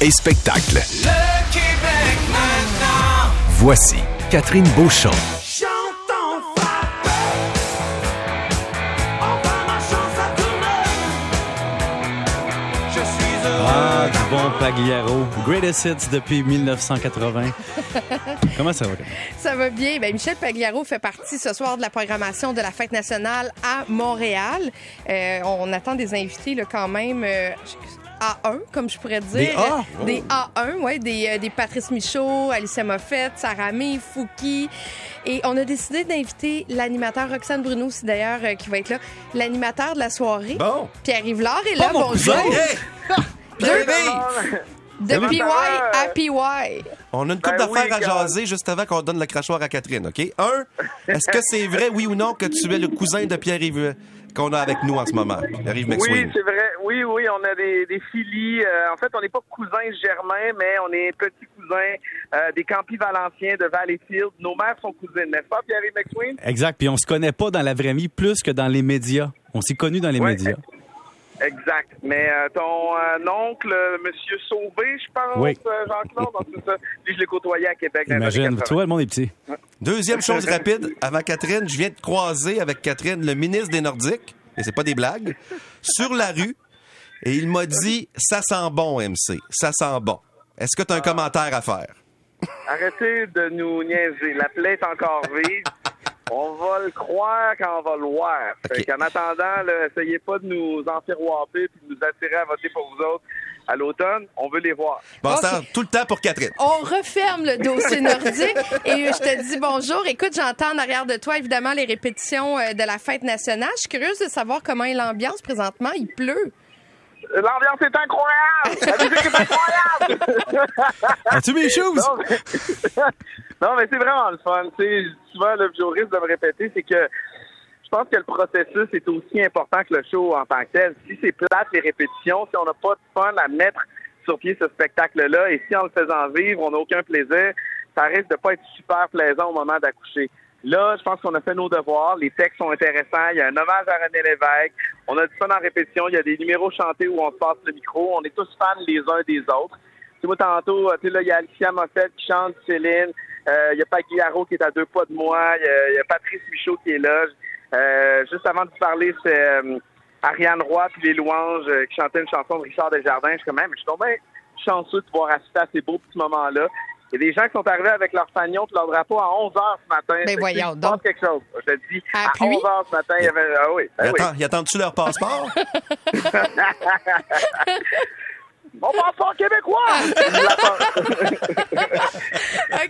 et spectacle. Le Québec maintenant. Voici Catherine Beauchamp. Chantons frappe. Enfin ma chance a tourné. Je suis heureux. Ah, du bon Pagliaro. Greatest Hits depuis 1980. Comment ça va? Ça va bien. Ben, Michel Pagliaro fait partie ce soir de la programmation de la Fête nationale à Montréal. Euh, on attend des invités là, quand même. euh, A1, comme je pourrais dire. Des A? Euh, Des A1, oui. Des, euh, des Patrice Michaud, Alicia Moffett, Sarah May, Fouki. Et on a décidé d'inviter l'animateur Roxane Bruno, aussi d'ailleurs, euh, qui va être là. L'animateur de la soirée. Bon. Pierre-Yves Lard est là. Bonjour. cousin. Deux- Baby! de Comment PY ça va? à PY. On a une Ben d'affaires oui, à jaser juste avant qu'on donne le crachoir à Catherine, OK? Un, est-ce que c'est vrai, oui ou non, que tu es le cousin de Pierre-Yves qu'on a avec nous en ce moment? Pierre-Yves Oui, c'est vrai. Oui, oui, on a des, des filies. Euh, en fait, on n'est pas cousins germains, mais on est petits cousins euh, des Campis Valenciens de Valleyfield. Nos mères sont cousines, n'est-ce pas, Pierre-Yves McSween? Exact. Puis on se connaît pas dans la vraie vie plus que dans les médias. On s'est connus dans les Ouais. médias. Exact. Mais euh, ton euh, oncle, euh, Monsieur Sauvé, je pense, Oui. euh, Jean-Claude, c'est ça. Lui, je l'ai côtoyé à Québec. Imagine. Tu 80. vois, le monde est petit. Deuxième chose rapide, avant Catherine, je viens de croiser avec Catherine le ministre des Nordiques, et c'est pas des blagues, sur la rue, et il m'a dit « Ça sent bon, MC, ça sent bon ». Est-ce que tu as un commentaire à faire? Arrêtez de nous niaiser. La plaie est encore vive. On va le croire quand on va le voir. Fait qu'en attendant, là, essayez pas de nous enfiroiper et de nous attirer à voter pour vous autres à l'automne. On veut les voir. Bon, ça, tout le temps pour Catherine. On referme le dossier nordique et je te dis bonjour. Écoute, j'entends en arrière de toi évidemment les répétitions euh, de la fête nationale. Je suis curieuse de savoir comment est l'ambiance présentement. Il pleut. L'ambiance est incroyable! La musique est incroyable! As-tu mes choses? non, mais, c'est vraiment le fun. Tu sais, souvent, le je risque de me répéter, c'est que je pense que le processus est aussi important que le show en tant que tel. Si c'est plate, les répétitions, si on n'a pas de fun à mettre sur pied ce spectacle-là, et si en le faisant vivre, on n'a aucun plaisir, ça risque de pas être super plaisant au moment d'accoucher. Là, je pense qu'on a fait nos devoirs. Les textes sont intéressants. Il y a un hommage à René Lévesque. On a du fun en répétition. Il y a des numéros chantés où on se passe le micro. On est tous fans les uns des autres. Tu moi, tantôt, tu là, il y a Alicia Moffett qui chante Céline. Euh, Il y a Pagliaro qui est à deux pas de moi. Il y a, il y a Patrice Michaud qui est là. Euh, juste avant de vous parler, c'est euh, Ariane Roy puis les louanges euh, qui chantaient une chanson de Richard Desjardins. Je suis comme, même, je suis donc bien chanceux de pouvoir assister à ces beaux petits moments-là. Il y a des gens qui sont arrivés avec leur fanion et leur drapeau à 11 h ce matin. Que, voyons donc. quelque chose. Je te dis, À à, pluie? 11 h ce matin, il y avait... Ah oui, ben oui. ils attendent-tu leur passeport? Mon passeport québécois!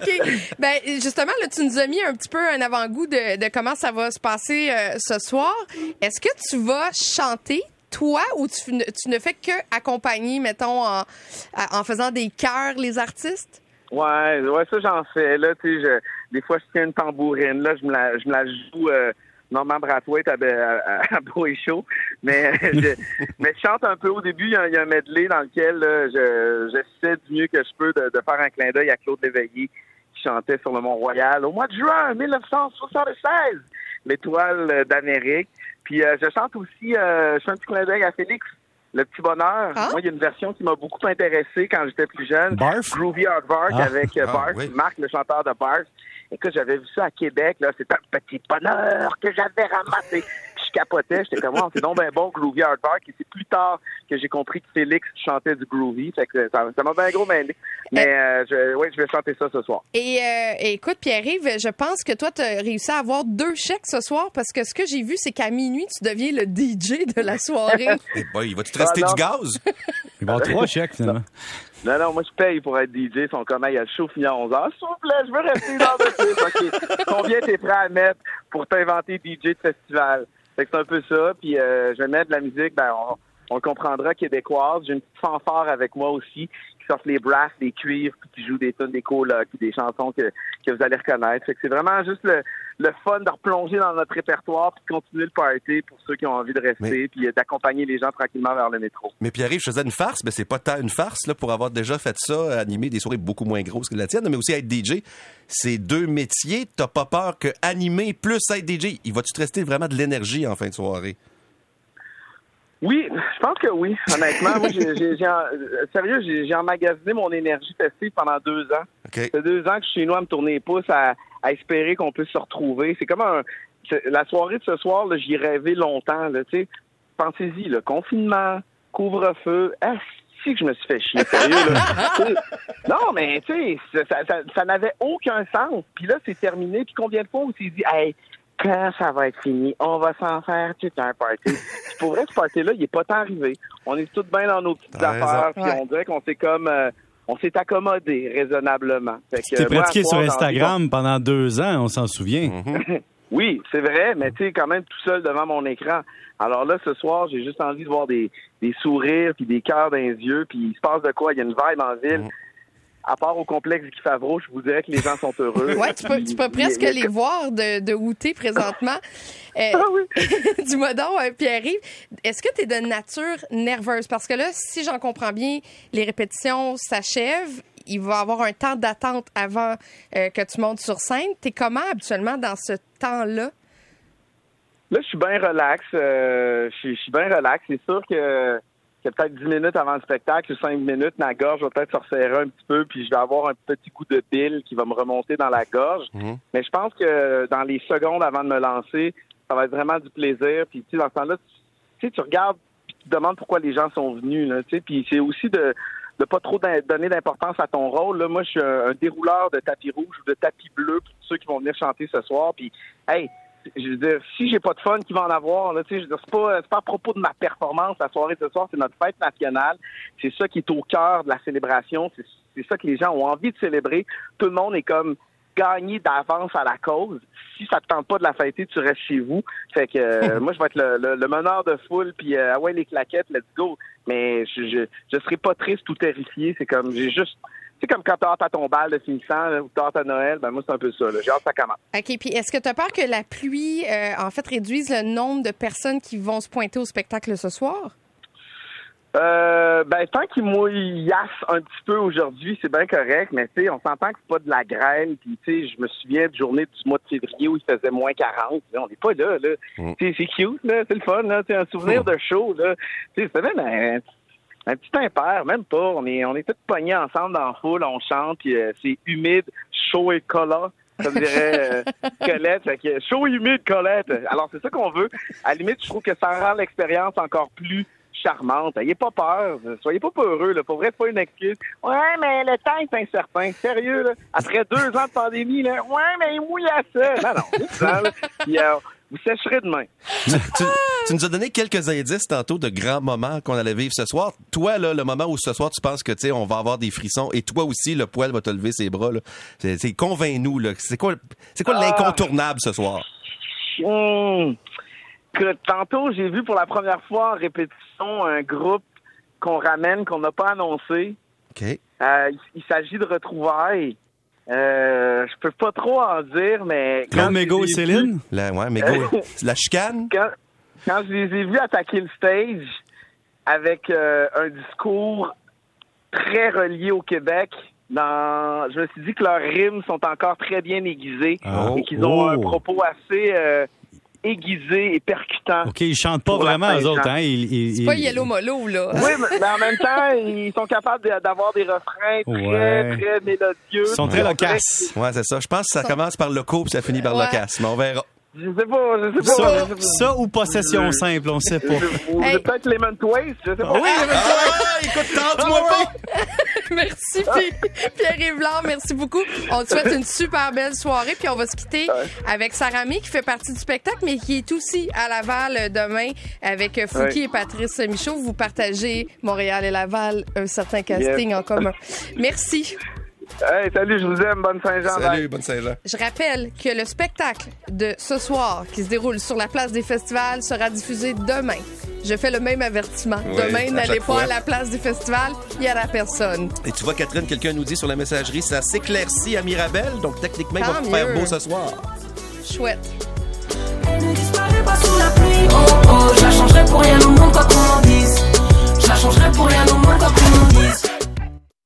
OK. Ben, justement, là, tu nous as mis un petit peu un avant-goût de, comment ça va se passer euh, ce soir. Est-ce que tu vas chanter, toi, ou tu, ne- fais que accompagner, mettons, en, faisant des chœurs les artistes? Ouais, ouais, ça j'en fais. Là, tu sais, des fois je tiens une tambourine, là, je me la, joue euh, Norman à, à, à, à Beau et Chaud. Mais je, mais je chante un peu au début, il y a, un- medley dans lequel je j'essaie du mieux que je peux de, de faire un clin d'œil à Claude Léveillé chantait sur le Mont-Royal au mois de juin 1976, l'étoile d'Amérique. Puis euh, je chante aussi, euh, je fais un petit clin d'œil à Félix. Le petit bonheur. Ah. Moi, il y a une version qui m'a beaucoup intéressé quand j'étais plus jeune. Barf? Groovy Hard Bark Ah. avec euh, Ah, Barf, oui. Marc, le chanteur de Barf. Écoute, j'avais vu ça à Québec, là. C'était un petit bonheur que j'avais ramassé. Je capotais, j'étais comme, oh, c'est donc ben bon, Groovy Hard Bark. Et c'est plus tard que j'ai compris que Félix chantait du Groovy. Fait que ça ça m'a bien gros mêlé. Mais, euh, je, ouais, je vais chanter ça ce soir. Et euh, écoute, Pierre-Yves, je pense que toi, tu as réussi à avoir deux chèques ce soir parce que ce que j'ai vu, c'est qu'à minuit, tu deviens le DJ de la soirée. Eh boy, va-tu te rester Ah, du gaz? Il va avoir trois chèques, finalement. Non, non, moi, je paye pour être DJ. Ils sont comme, il y a le show fini à 11 heures. S'il vous plaît, je veux rester dans le film. OK. Combien t'es prêt à mettre pour t'inventer DJ de festival? Fait que c'est un peu ça. Puis, euh, je vais mettre de la musique, ben, on, on comprendra, québécoise. J'ai une petite fanfare avec moi aussi, qui sortent les brasses, les cuivres, puis qui joue des tunes, des colocs, puis des chansons que, que vous allez reconnaître. Fait que c'est vraiment juste le, le fun de replonger dans notre répertoire, puis de continuer le party pour ceux qui ont envie de rester, Mais- puis d'accompagner les gens tranquillement vers le métro. Mais Pierre-Yves, je faisais une farce, mais c'est pas tant une farce là, pour avoir déjà fait ça, animer des soirées beaucoup moins grosses que la tienne, mais aussi être DJ. C'est deux métiers. T'as pas peur que animer plus être DJ, il va-tu te rester vraiment de l'énergie en fin de soirée? Oui, je pense que oui, honnêtement. Moi, j'ai, sérieux, j'ai, emmagasiné mon énergie festive pendant deux ans. Fait deux ans que je suis chez nous à me tourner les pouces, à, à espérer qu'on puisse se retrouver. C'est comme un... c'est- la soirée de ce soir, j'y ai rêvé longtemps. Là, tu sais. Pensez-y, le confinement, couvre-feu, si que je me suis fait chier, sérieux. Là. Non, mais tu sais, ça, ça, ça- ça n'avait aucun sens. Puis là, c'est terminé. Puis combien de fois on s'est dit, hey, quand ça va être fini, on va s'en faire tout un party. Puis pour vrai, ce party-là, il est pas tant arrivé. On est tous bien dans nos petites T'as affaires. Puis Ouais. on dirait qu'on s'est comme... euh, on s'est accommodé raisonnablement. Fait que, Tu t'es pratiqué sur Instagram pendant deux ans, on s'en souvient. Oui, c'est vrai, mais tu sais, quand même tout seul devant mon écran. Alors là, ce soir, j'ai juste envie de voir des, des sourires puis des cœurs dans les yeux, puis il se passe de quoi? Il y a une vibe en ville. Mhm. À part au complexe Guy Favreau, je vous dirais que les gens sont heureux. Ouais, tu peux, tu peux Puis, presque les voir de, de outer présentement. Euh, Ah oui. Dis-moi donc, euh, Pierre-Yves, est-ce que tu es de nature nerveuse? Parce que là, si j'en comprends bien, les répétitions s'achèvent. Il va y avoir un temps d'attente avant euh, que tu montes sur scène. T'es comment habituellement dans ce temps-là? Là, je suis bien relax. euh, je suis- je suis bien relax. C'est sûr que, que peut-être 10 minutes avant le spectacle, ou 5 minutes, ma gorge va peut-être se resserrer un petit peu, puis je vais avoir un petit coup de bile qui va me remonter dans la gorge. Mhm. Mais je pense que dans les secondes avant de me lancer, ça va être vraiment du plaisir. Puis tu sais, dans ce temps-là, tu, tu sais, tu regardes, puis tu te demandes pourquoi les gens sont venus. Là, tu sais, puis c'est aussi de de pas trop donner d'importance à ton rôle. Là, moi, je suis un, un dérouleur de tapis rouge ou de tapis bleu pour ceux qui vont venir chanter ce soir. Puis, hey, je veux dire, si j'ai pas de fun qui va en avoir, là, tu sais, je veux dire, c'est pas, c'est pas à propos de ma performance. La soirée de ce soir, c'est notre fête nationale. C'est ça qui est au cœur de la célébration. C'est, c'est ça que les gens ont envie de célébrer. Tout le monde est comme gagné d'avance à la cause. Si ça te tente pas de la fêter, tu restes chez vous. Fait que euh, moi, je vais être le, le, le meneur de foule, puis euh, ah ouais, les claquettes, let's go. Mais je, je, je serai pas triste ou terrifié. C'est comme, j'ai juste... C'est comme quand t'as hâte à ton bal de finissant là, ou t'as hâte à Noël, ben moi, c'est un peu ça. J'ai hâte que ça commence. OK, puis est-ce que tu as peur que la pluie, euh, en fait, réduise le nombre de personnes qui vont se pointer au spectacle ce soir? Euh, ben, tant qu'il mouillasse un petit peu aujourd'hui, c'est bien correct, mais tu sais, on s'entend que c'est pas de la grêle, puis tu sais, je me souviens de journée du mois de février où il faisait moins 40, là, on n'est pas là, là. Mm. Tu sais, c'est cute, là, c'est le fun, là, c'est un souvenir de show, là. Tu sais, c'est même un, un petit impair, même pas, on est, on est tous pognés ensemble dans la foule, on chante, puis euh, c'est humide, chaud et collant. Ça me dirait euh, Colette. Fait que chaud et humide, Colette. Alors, c'est ça qu'on veut. À la limite, je trouve que ça rend l'expérience encore plus charmante. Ayez pas peur. Soyez pas peureux. Là. Pour vrai, c'est pas une excuse. Ouais, mais le temps est incertain. Sérieux, là. Après deux ans de pandémie, là. Ouais, mais il mouille à ça. Non, non. là. Puis, euh, vous sécherez demain. tu, tu- tu nous as donné quelques indices tantôt de grands moments qu'on allait vivre ce soir. Toi, là, le moment où ce soir, tu penses que, tu sais, on va avoir des frissons et toi aussi, le poil va te lever ses bras. C'est, convainc-nous, là. C'est quoi, c'est quoi Ah. l'incontournable ce soir? Que tantôt, j'ai vu pour la première fois en répétition un groupe qu'on ramène, qu'on n'a pas annoncé. OK. Euh, il il s'agit de retrouvailles. Euh, je peux pas trop en dire, mais... Claude quand Mégo et Céline? Là, ouais, mais go, la chicane? quand, quand je les ai vus attaquer le stage avec euh, un discours très relié au Québec, dans, je me suis dit que leurs rimes sont encore très bien aiguisées Ah. et qu'ils ont un Oh. propos assez euh, aiguisé et percutant. OK, ils chantent pas vraiment, eux autres. Hein? Ils, ils- C'est pas ils- Yellow Molo, là. Oui, mais, mais en même temps, ils sont capables d'avoir des refrains très, Ouais. très mélodieux. Ils sont très loquaces. Ouais, c'est ça. Je pense que ça commence par le coup puis ça finit par Ouais. le casse. Mais on verra. Je sais pas, je sais pas. Ça, ça ou possession simple, on sait pas. Hey. peut-être Lemon Twist, je sais pas. Oui, Ah, écoute, tente-moi pas! Merci, Pi- Pierre-Yves Blanc. Merci beaucoup. On te souhaite une super belle soirée. Puis on va se quitter avec Sarah May, qui fait partie du spectacle, mais qui est aussi à Laval euh, demain avec euh, Fouki Ouais. et Patrice Michaud. Vous partagez Montréal et Laval, un certain casting en commun. Merci. Hey, salut, je vous aime. Bonne Saint-Jean. Salut, bonne Saint-Jean. Je rappelle que le spectacle de ce soir, qui se déroule sur la place des festivals, sera diffusé demain. Je fais le même avertissement. Oui, demain, n'allez pas à la place des festivals, il y a la personne. Et tu vois, Catherine, quelqu'un nous dit sur la messagerie, ça s'éclaircit à Mirabel, donc techniquement, il va Tant faire mieux. beau ce soir. Chouette. Elle ne disparaît pas sous la pluie. Oh oh, je la changerai pour rien au monde quoi qu'on en dise. Je la changerai pour rien au monde quoi qu'on en dise.